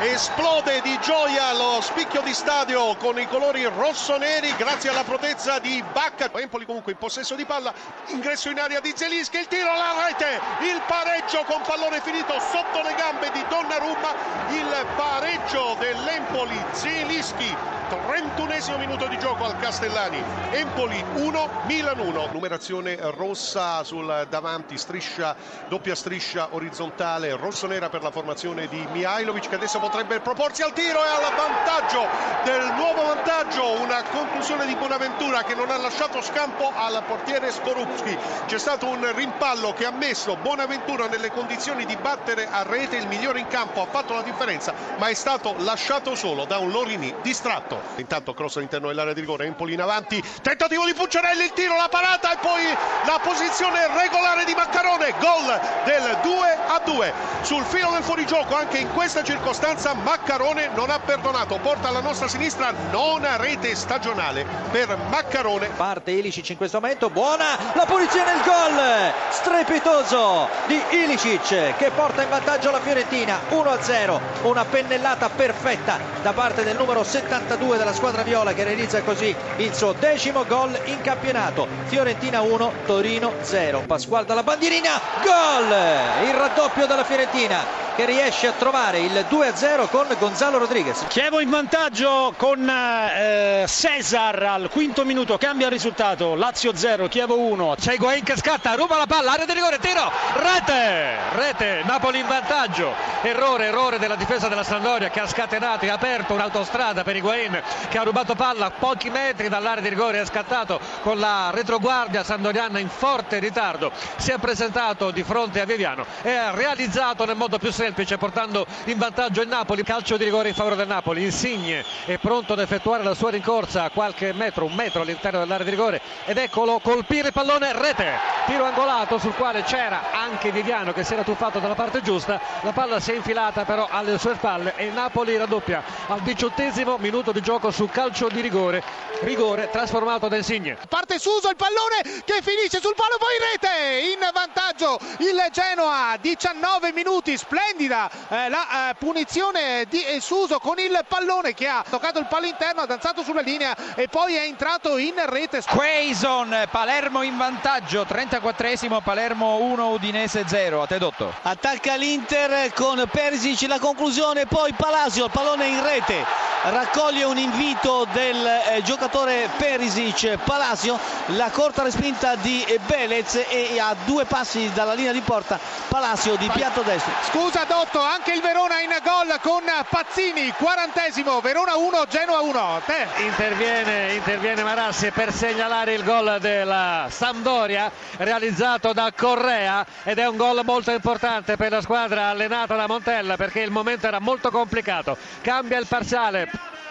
esplode di gioia lo spicchio di stadio con i colori rossoneri grazie alla protezza di Bacca. Empoli comunque in possesso di palla, ingresso in area di Zelischi, il tiro alla rete, il pareggio con pallone finito sotto le gambe di Donnarumma, il pareggio dell'Empoli Zelischi 31 minuto di gioco al Castellani. Empoli 1, Milan 1. Numerazione rossa sul davanti, striscia, doppia striscia orizzontale, rosso-nera per la formazione di Mihailovic che adesso potrebbe proporsi al tiro e al vantaggio del nuovo vantaggio. Una conclusione di Bonaventura che non ha lasciato scampo al portiere Skorupski. C'è stato un rimpallo che ha messo Bonaventura nelle condizioni di battere a rete il migliore in campo, ha fatto la differenza, ma è stato lasciato solo da un Lorini distratto. Intanto cross all'interno dell'area di rigore, Empoli in avanti, tentativo di Pucciarelli, il tiro, la parata e poi la posizione regolare di Maccarone, gol del 2 a 2. Sul filo del fuorigioco anche in questa circostanza Maccarone non ha perdonato, porta alla nostra sinistra nona rete stagionale per Maccarone. Parte Ilicic in questo momento, buona la punizione, il gol strepitoso di Ilicic che porta in vantaggio la Fiorentina 1 a 0, una pennellata perfetta da parte del numero 72 2 della squadra viola che realizza così il suo decimo gol in campionato. Fiorentina 1, Torino 0. Pasquale dalla bandierina, gol! Il raddoppio della Fiorentina che riesce a trovare il 2-0 con Gonzalo Rodriguez. Chievo in vantaggio con eh, Cesar al quinto minuto, cambia il risultato, Lazio 0, Chievo 1, c'è Higuain che scatta, ruba la palla, area di rigore, tiro, rete, rete, Napoli in vantaggio, errore, errore della difesa della Sandoria che ha scatenato e aperto un'autostrada per Higuain che ha rubato palla a pochi metri dall'area di rigore, è scattato con la retroguardia sandoriana in forte ritardo, si è presentato di fronte a Viviano e ha realizzato nel modo più semplice semplice portando in vantaggio il Napoli. Calcio di rigore in favore del Napoli. Insigne è pronto ad effettuare la sua rincorsa a qualche metro un metro all'interno dell'area di rigore. Ed eccolo colpire il pallone rete. Tiro angolato sul quale c'era anche Viviano che si era tuffato dalla parte giusta. La palla si è infilata però alle sue spalle e il Napoli raddoppia al diciottesimo minuto di gioco su calcio di rigore. Rigore trasformato da Insigne. Parte Suso il pallone che finisce sul palo poi rete. In vantaggio il Genoa 19 minuti splendido splendida eh, la eh, punizione di Suso con il pallone che ha toccato il palo interno, ha danzato sulla linea e poi è entrato in rete. Quaison, Palermo in vantaggio, 34esimo, Palermo 1, Udinese 0. A te Dotto. Attacca l'Inter con Perisic, la conclusione, poi Palasio, il pallone in rete, raccoglie un invito del eh, giocatore Perisic, Palasio, la corta respinta di Belez e a due passi dalla linea di porta Palasio di piatto destro. Scusa Dotto, anche il Verona in gol con Pazzini, quarantesimo, Verona 1, Genoa 1. Te. Interviene, interviene Marassi per segnalare il gol della Sampdoria realizzato da Correa ed è un gol molto importante per la squadra allenata da Montella perché il momento era molto complicato. Cambia il parziale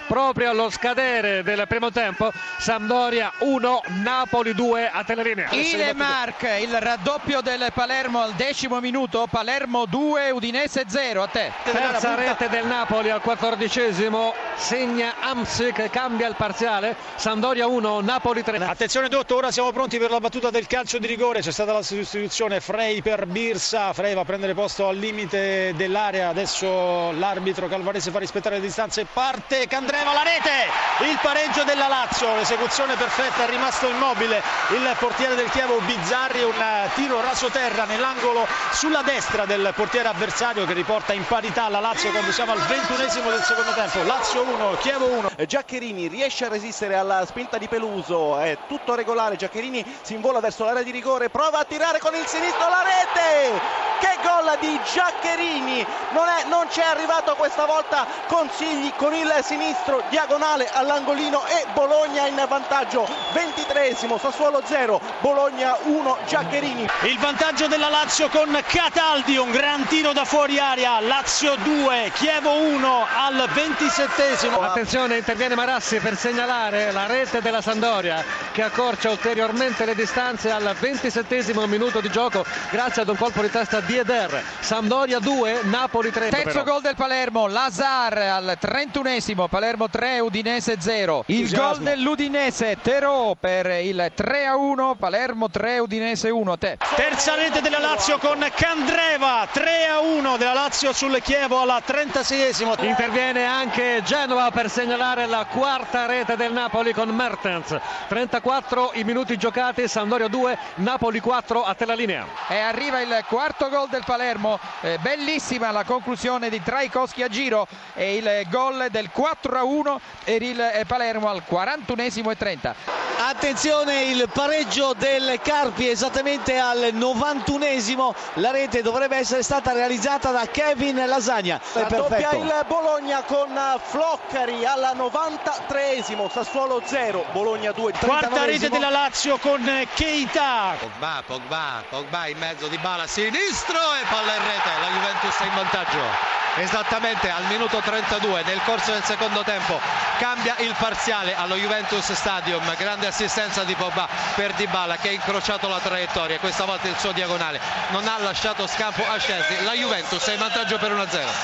proprio allo scadere del primo tempo. Sampdoria 1 Napoli 2 a Telelinea Ilemark il raddoppio del Palermo al decimo minuto. Palermo 2 Udinese 0 a te. Terza rete del Napoli al quattordicesimo segna Amsi che cambia il parziale Sampdoria 1 Napoli 3 attenzione Dotto ora siamo pronti per la battuta del calcio di rigore. C'è stata la sostituzione Frey per Birsa. Frey va a prendere posto al limite dell'area. Adesso l'arbitro Calvarese fa rispettare le distanze. Parte Candreva la rete, il pareggio della Lazio, l'esecuzione perfetta, è rimasto immobile. Il portiere del Chievo Bizzarri, un tiro rasoterra nell'angolo sulla destra del portiere avversario che riporta in parità la Lazio quando siamo al ventunesimo del secondo tempo, Lazio 1, Chievo 1. Giaccherini riesce a resistere alla spinta di Peluso, è tutto regolare, Giaccherini si invola verso l'area di rigore, prova a tirare con il sinistro la rete! Che gol di Giaccherini! Non, è, non c'è arrivato questa volta Consigli con il sinistro diagonale all'angolino e Bologna in vantaggio. 23esimo Sassuolo 0 Bologna 1 Giaccherini. Il vantaggio della Lazio con Cataldi un gran tiro da fuori aria Lazio 2 Chievo 1 al 27esimo attenzione interviene Marassi per segnalare la rete della Sandoria che accorcia ulteriormente le distanze al 27esimo minuto di gioco grazie ad un colpo di testa di Eder. Sampdoria 2, Napoli 3. Terzo gol del Palermo, Lazar al 31esimo, Palermo 3, Udinese 0. Il gol dell'Udinese, Terò per il 3 a 1, Palermo 3, Udinese 1. Te. Terza rete della Lazio con Candreva, 3 a 1 della Lazio sul Chievo alla 36esimo. Interviene anche Genova per segnalare la quarta rete del Napoli con Mertens. 34 i minuti giocati, Sampdoria 2, Napoli 4 a te la linea. E arriva il quarto gol del Palermo, eh, bellissima la conclusione di Traikowski a giro e il gol del 4 a 1 per il eh, Palermo al 41esimo e 30. Attenzione il pareggio del Carpi esattamente al 91esimo. La rete dovrebbe essere stata realizzata da Kevin Lasagna. Doppia il Bologna con Floccari alla 93esimo, Sassuolo 0, Bologna 2. Quarta rete della Lazio con Keita. Pogba, Pogba, Pogba in mezzo di bala sinistro e palla in rete. La Juventus è in vantaggio. Esattamente al minuto 32 nel corso del secondo tempo cambia il parziale allo Juventus Stadium. Grande assistenza di Pogba per Dybala che ha incrociato la traiettoria. Questa volta il suo diagonale non ha lasciato scampo a Chelsea. La Juventus è in vantaggio per 1-0.